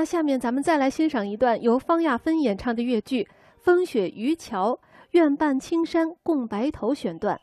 那下面咱们再来欣赏一段由方亚芬演唱的越剧《风雪渔樵》，愿伴青山共白头选段。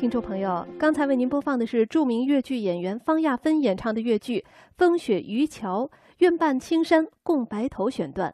听众朋友，刚才为您播放的是著名越剧演员方亚芬演唱的越剧《风雪渔樵》，愿伴青山共白头选段。